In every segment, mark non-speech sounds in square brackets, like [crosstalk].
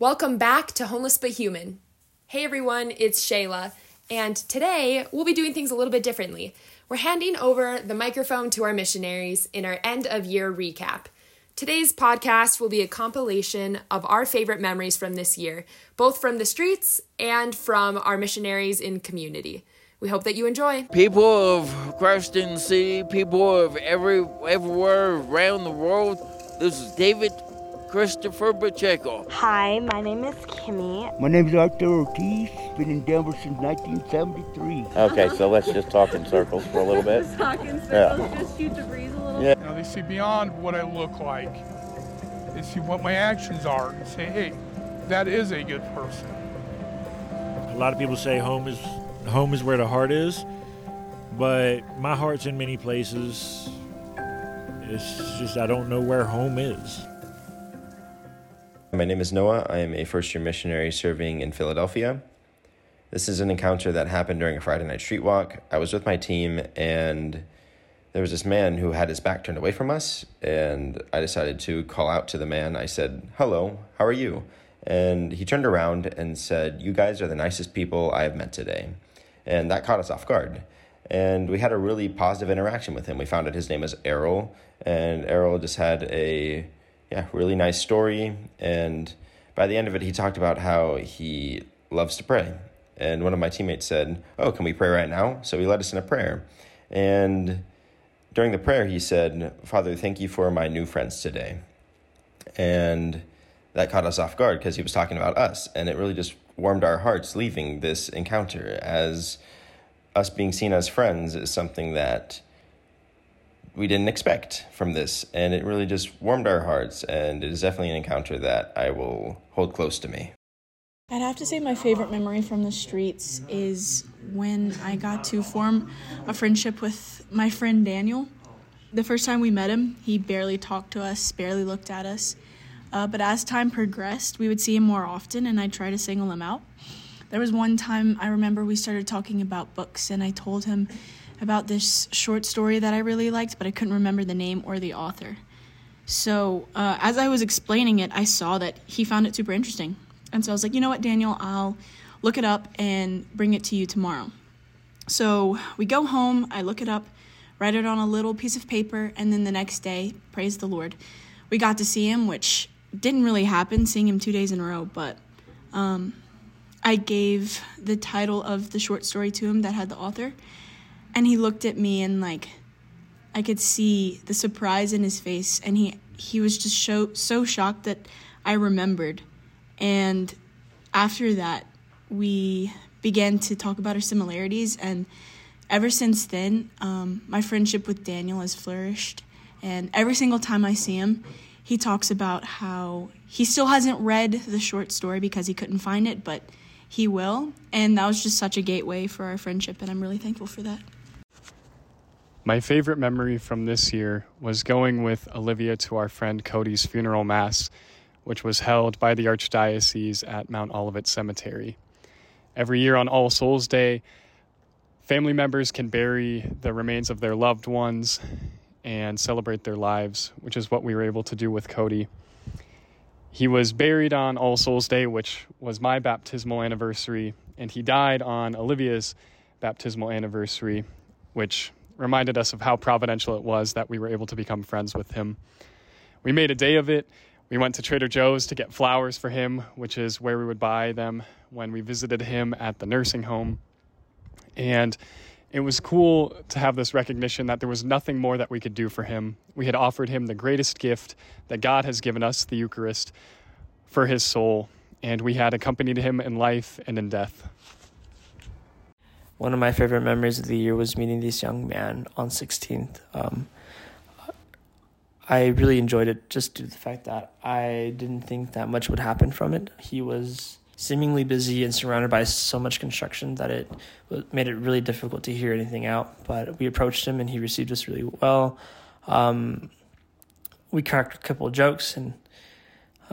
Welcome back to Homeless But Human. Hey everyone, it's Shayla, and today we'll be doing things a little bit differently. We're handing over the microphone to our missionaries in our end of year recap. Today's podcast will be a compilation of our favorite memories from this year, both from the streets and from our missionaries in community. We hope that you enjoy. People of Creston City, people of every everywhere around the world. This is David Christopher Pacheco. Hi, my name is Kimmy. My name is Arthur Ortiz. Been in Denver since 1973. Okay, so let's just talk in circles for a little bit. Just talk in circles, Yeah. just shoot the breeze a little. Yeah. You know, they see beyond what I look like. They see what my actions are and say, hey, that is a good person. A lot of people say home is home is where the heart is, but my heart's in many places. It's just I don't know where home is. My name is Noah. I am a first year missionary serving in Philadelphia. This is an encounter that happened during a Friday night street walk. I was with my team, and there was this man who had his back turned away from us. And I decided to call out to the man. I said, Hello, how are you? And he turned around and said, You guys are the nicest people I have met today. And that caught us off guard. And we had a really positive interaction with him. We found out his name is Errol, and Errol just had a yeah, really nice story. And by the end of it, he talked about how he loves to pray. And one of my teammates said, Oh, can we pray right now? So he led us in a prayer. And during the prayer, he said, Father, thank you for my new friends today. And that caught us off guard because he was talking about us. And it really just warmed our hearts leaving this encounter as us being seen as friends is something that we didn't expect from this. And it really just warmed our hearts. And it is definitely an encounter that I will hold close to me. I'd have to say my favorite memory from the streets is when I got to form a friendship with my friend Daniel. The first time we met him, he barely talked to us, barely looked at us. Uh, but as time progressed, we would see him more often, and I'd try to single him out. There was one time I remember we started talking about books, and I told him about this short story that I really liked, but I couldn't remember the name or the author. So, uh, as I was explaining it, I saw that he found it super interesting. And so I was like, you know what, Daniel, I'll look it up and bring it to you tomorrow. So we go home, I look it up, write it on a little piece of paper, and then the next day, praise the Lord, we got to see him, which didn't really happen, seeing him two days in a row, but um, I gave the title of the short story to him that had the author, and he looked at me and like I could see the surprise in his face, and he he was just so so shocked that I remembered. And after that, we began to talk about our similarities. And ever since then, um, my friendship with Daniel has flourished. And every single time I see him, he talks about how he still hasn't read the short story because he couldn't find it, but he will. And that was just such a gateway for our friendship, and I'm really thankful for that. My favorite memory from this year was going with Olivia to our friend Cody's funeral mass, which was held by the Archdiocese at Mount Olivet Cemetery. Every year on All Souls Day, family members can bury the remains of their loved ones and celebrate their lives, which is what we were able to do with Cody. He was buried on All Souls Day, which was my baptismal anniversary, and he died on Olivia's baptismal anniversary, which reminded us of how providential it was that we were able to become friends with him. We made a day of it. We went to Trader Joe's to get flowers for him, which is where we would buy them when we visited him at the nursing home. And it was cool to have this recognition that there was nothing more that we could do for him. We had offered him the greatest gift that God has given us, the Eucharist, for his soul, and we had accompanied him in life and in death. One of my favorite memories of the year was meeting this young man on 16th. Um, I really enjoyed it just due to the fact that I didn't think that much would happen from it. He was seemingly busy and surrounded by so much construction that it made it really difficult to hear anything out. But we approached him and he received us really well. Um, we cracked a couple of jokes and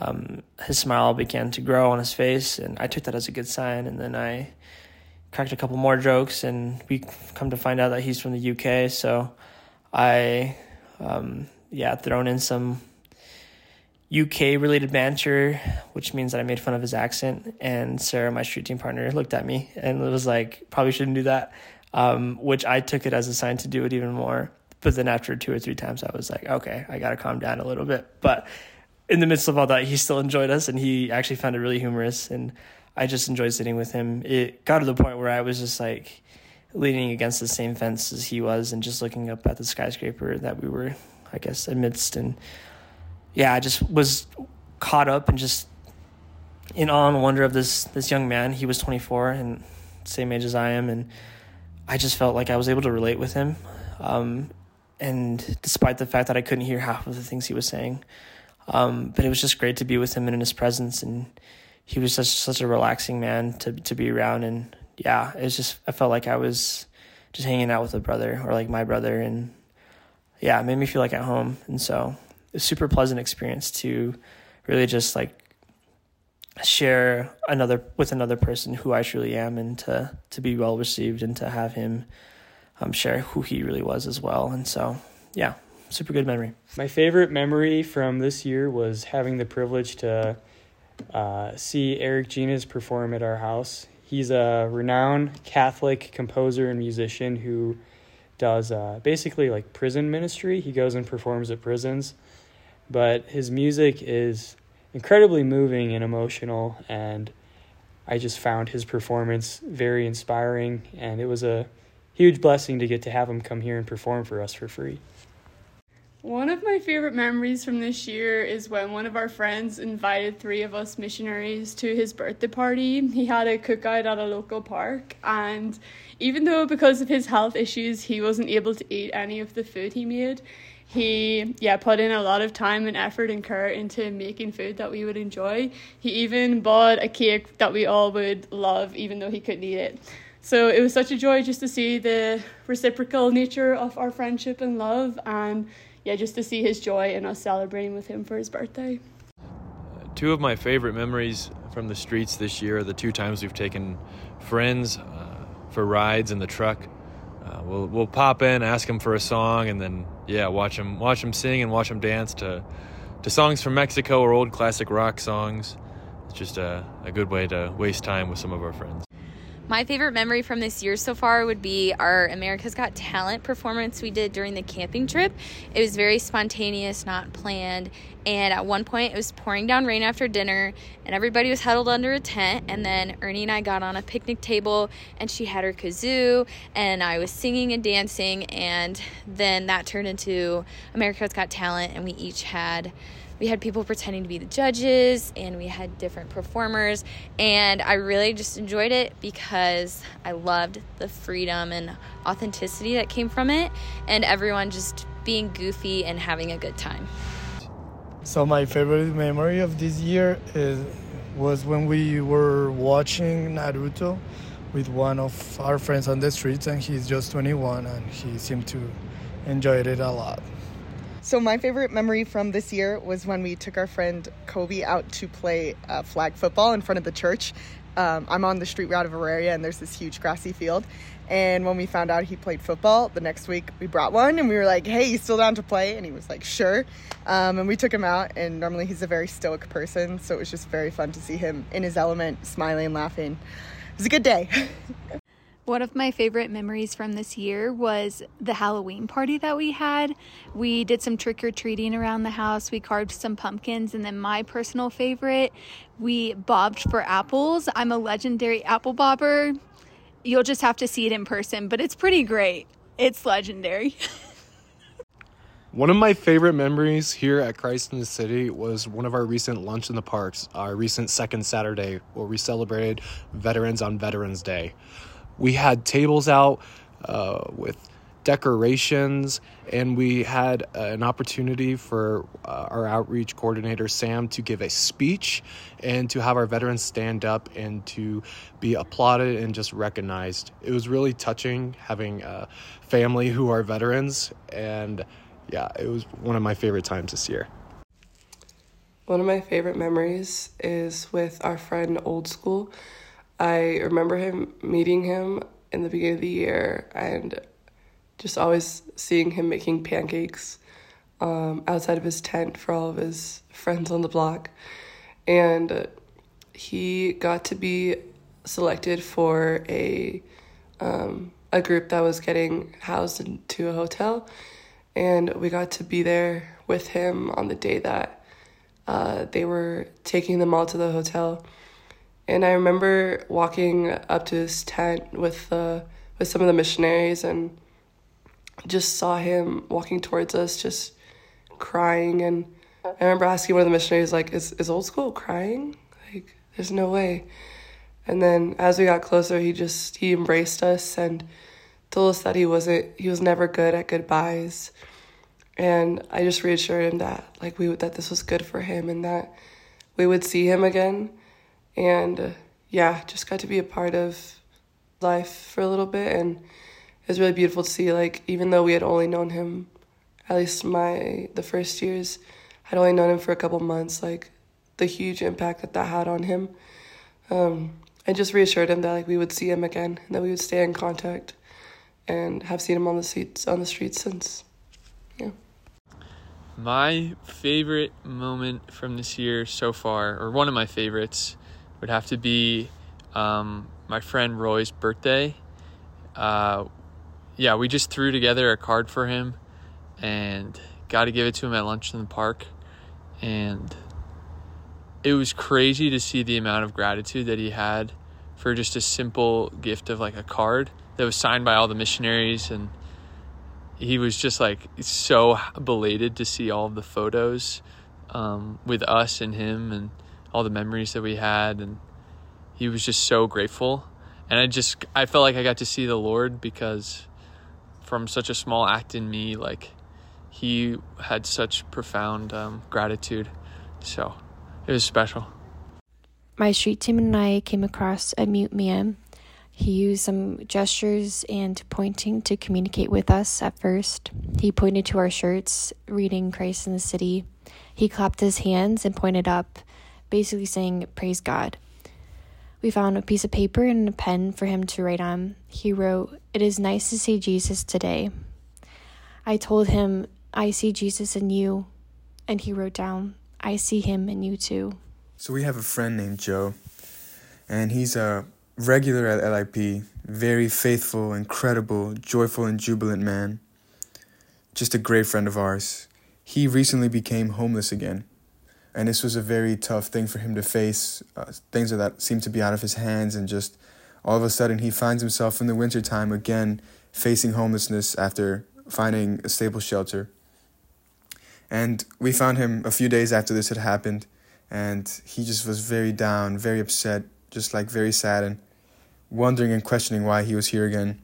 um, his smile began to grow on his face, and I took that as a good sign. And then I cracked a couple more jokes, and we come to find out that he's from the UK. So I, um, yeah, thrown in some UK related banter, which means that I made fun of his accent. And Sarah, my street team partner, looked at me and was like, probably shouldn't do that, um, which I took it as a sign to do it even more. But then after two or three times, I was like, okay, I got to calm down a little bit. But in the midst of all that, he still enjoyed us and he actually found it really humorous. And I just enjoyed sitting with him. It got to the point where I was just like leaning against the same fence as he was and just looking up at the skyscraper that we were, I guess, amidst. And yeah, I just was caught up and just in awe and wonder of this this young man. He was 24 and same age as I am, and I just felt like I was able to relate with him. Um, and despite the fact that I couldn't hear half of the things he was saying, um, but it was just great to be with him and in his presence. And he was such such a relaxing man to to be around. And yeah, it was just I felt like I was just hanging out with a brother or like my brother, and yeah, it made me feel like at home. And so a super pleasant experience to really just like share another with another person who I truly am and to to be well received and to have him um, share who he really was as well. And so, yeah, super good memory. My favorite memory from this year was having the privilege to uh, see Eric Genuis perform at our house. He's a renowned Catholic composer and musician who does uh, basically like prison ministry. He goes and performs at prisons but his music is incredibly moving and emotional and I just found his performance very inspiring and it was a huge blessing to get to have him come here and perform for us for free. One of my favorite memories from this year is when one of our friends invited three of us missionaries to his birthday party. He had a cookout at a local park, and even though because of his health issues he wasn't able to eat any of the food he made, he yeah put in a lot of time and effort and care into making food that we would enjoy he even bought a cake that we all would love even though he couldn't eat it so it was such a joy just to see the reciprocal nature of our friendship and love and yeah just to see his joy and us celebrating with him for his birthday two of my favorite memories from the streets this year are the two times we've taken friends uh, for rides in the truck uh, we'll we'll pop in, ask them for a song, and then yeah, watch them watch them sing and watch them dance to to songs from Mexico or old classic rock songs. It's just a, a good way to waste time with some of our friends. My favorite memory from this year so far would be our America's Got Talent performance we did during the camping trip. It was very spontaneous, not planned, and at one point it was pouring down rain after dinner, and everybody was huddled under a tent. And then Ernie and I got on a picnic table, and she had her kazoo, and I was singing and dancing, and then that turned into America's Got Talent, and we each had we had people pretending to be the judges and we had different performers and i really just enjoyed it because i loved the freedom and authenticity that came from it and everyone just being goofy and having a good time. So my favorite memory of this year is was when we were watching naruto with one of our friends on the streets and he's just 21 and he seemed to enjoy it a lot so my favorite memory from this year was when we took our friend Kobe out to play uh, flag football in front of the church. Um, I'm on the street route of Auraria, and there's this huge grassy field. And when we found out he played football, the next week we brought one, and we were like, "Hey, you still down to play?" And he was like, "Sure." Um, and we took him out. And normally he's a very stoic person, so it was just very fun to see him in his element, smiling, laughing. It was a good day. [laughs] One of my favorite memories from this year was the Halloween party that we had. We did some trick or treating around the house, we carved some pumpkins, and then my personal favorite, we bobbed for apples. I'm a legendary apple bobber. You'll just have to see it in person, but it's pretty great. It's legendary. [laughs] One of my favorite memories here at Christ in the City was one of our recent Lunch in the Parks, our recent second Saturday, where we celebrated Veterans on Veterans Day we had tables out uh, with decorations, and we had uh, an opportunity for uh, our outreach coordinator, Sam, to give a speech and to have our veterans stand up and to be applauded and just recognized. It was really touching having a family who are veterans, and yeah, it was one of my favorite times this year. One of my favorite memories is with our friend Old School. I remember him meeting him in the beginning of the year and just always seeing him making pancakes um, outside of his tent for all of his friends on the block. And he got to be selected for a um, a group that was getting housed into a hotel, and we got to be there with him on the day that uh, they were taking them all to the hotel. And I remember walking up to his tent with uh, with some of the missionaries and just saw him walking towards us, just crying. And I remember asking one of the missionaries, like, "Is is old school crying? Like, there's no way." And then as we got closer, he just he embraced us and told us that he wasn't he was never good at goodbyes. And I just reassured him that like we that this was good for him and that we would see him again. And uh, yeah, just got to be a part of life for a little bit and it was really beautiful to see like even though we had only known him at least my the first years had only known him for a couple months like the huge impact that that had on him um, I just reassured him that like we would see him again and that we would stay in contact and have seen him on the streets on the streets since. Yeah. My favorite moment from this year so far, or one of my favorites, would have to be um, my friend Roy's birthday. Uh, yeah, we just threw together a card for him and got to give it to him at lunch in the park. And it was crazy to see the amount of gratitude that he had for just a simple gift of like a card that was signed by all the missionaries and he was just like so belated to see all the photos um, with us and him and all the memories that we had and he was just so grateful and i just i felt like i got to see the lord because from such a small act in me like he had such profound um, gratitude so it was special. My street team and I came across a mute man. He used some gestures and pointing to communicate with us at first. He pointed to our shirts, reading Christ in the City. He clapped his hands and pointed up, basically saying, Praise God. We found a piece of paper and a pen for him to write on. He wrote, It is nice to see Jesus today. I told him, I see Jesus in you. And he wrote down, I see him in you too. So we have a friend named Joe, and he's a regular at LIP, very faithful, incredible, joyful, and jubilant man. Just a great friend of ours. He recently became homeless again, and this was a very tough thing for him to face. Uh, things that seemed to be out of his hands, and just all of a sudden he finds himself in the wintertime again facing homelessness after finding a stable shelter. And we found him a few days after this had happened, and he just was very down, very upset, just like very sad, and wondering and questioning why he was here again,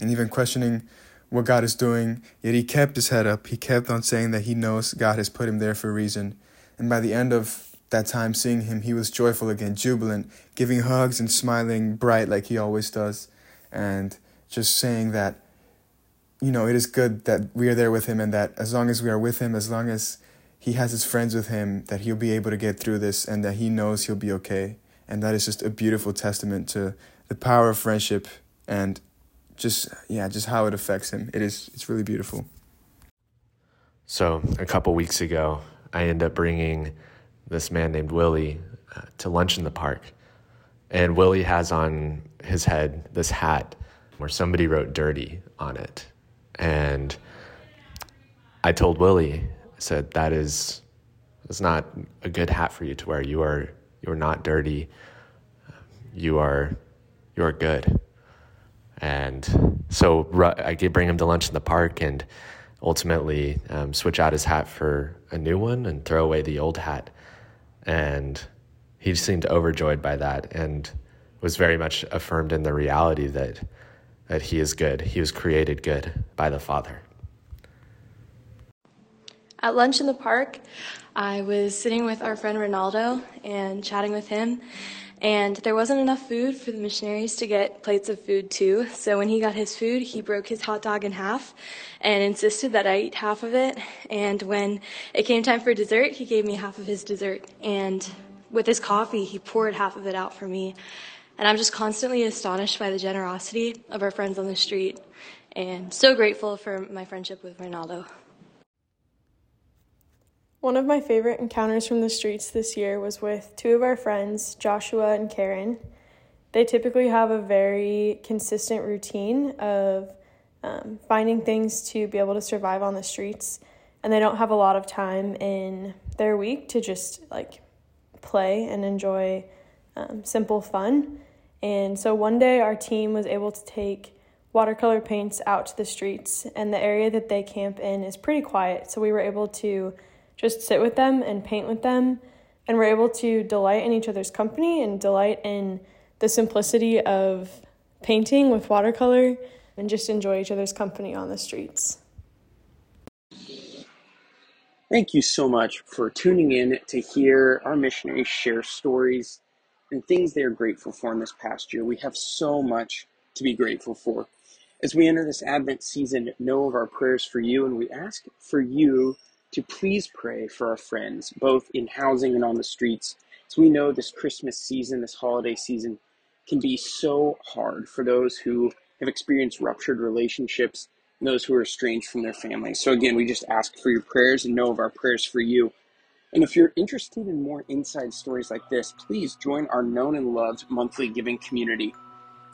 and even questioning what God is doing. Yet he kept his head up. He kept on saying that he knows God has put him there for a reason. And by the end of that time seeing him, he was joyful again, jubilant, giving hugs and smiling bright like he always does, and just saying that you know, it is good that we are there with him and that as long as we are with him, as long as he has his friends with him, that he'll be able to get through this and that he knows he'll be okay. And that is just a beautiful testament to the power of friendship and just yeah, just how it affects him. It is it's really beautiful. So, a couple weeks ago, I end up bringing this man named Willie uh, to lunch in the park. And Willie has on his head this hat where somebody wrote dirty on it. And I told Willie, I said, that is, is not a good hat for you to wear. You are, you are not dirty. You are, you are good. And so I bring him to lunch in the park and ultimately um, switch out his hat for a new one and throw away the old hat. And he seemed overjoyed by that and was very much affirmed in the reality that that he is good. He was created good by the Father. At lunch in the park, I was sitting with our friend Ronaldo and chatting with him. And there wasn't enough food for the missionaries to get plates of food too. So when he got his food, he broke his hot dog in half and insisted that I eat half of it. And when it came time for dessert, he gave me half of his dessert. And with his coffee, he poured half of it out for me. And I'm just constantly astonished by the generosity of our friends on the street and so grateful for my friendship with Ronaldo. One of my favorite encounters from the streets this year was with two of our friends, Joshua and Karen. They typically have a very consistent routine of um, finding things to be able to survive on the streets, and they don't have a lot of time in their week to just like play and enjoy um, simple fun. And so one day our team was able to take watercolor paints out to the streets, and the area that they camp in is pretty quiet. So we were able to just sit with them and paint with them, and we're able to delight in each other's company and delight in the simplicity of painting with watercolor and just enjoy each other's company on the streets. Thank you so much for tuning in to hear our missionaries share stories and things they are grateful for in this past year. We have so much to be grateful for. As we enter this Advent season, know of our prayers for you, and we ask for you to please pray for our friends, both in housing and on the streets. As we know this Christmas season, this holiday season, can be so hard for those who have experienced ruptured relationships and those who are estranged from their families. So, again, we just ask for your prayers and know of our prayers for you. And if you're interested in more inside stories like this, please join our known and loved monthly giving community.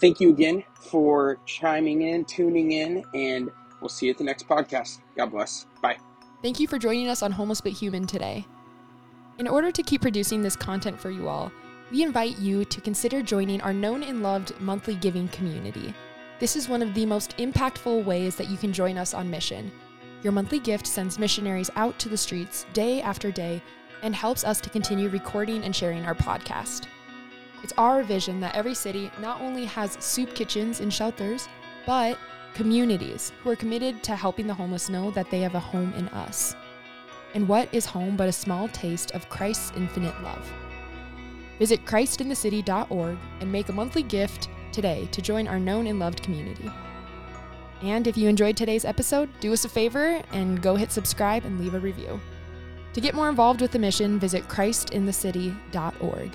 Thank you again for chiming in, tuning in, and we'll see you at the next podcast. God bless. Bye. Thank you for joining us on Homeless But Human today. In order to keep producing this content for you all, we invite you to consider joining our known and loved monthly giving community. This is one of the most impactful ways that you can join us on mission. Your monthly gift sends missionaries out to the streets day after day and helps us to continue recording and sharing our podcast. It's our vision that every city not only has soup kitchens and shelters, but communities who are committed to helping the homeless know that they have a home in us. And what is home but a small taste of Christ's infinite love? Visit christinthecity.org and make a monthly gift today to join our known and loved community. And if you enjoyed today's episode, do us a favor and go hit subscribe and leave a review. To get more involved with the mission, visit christinthecity.org.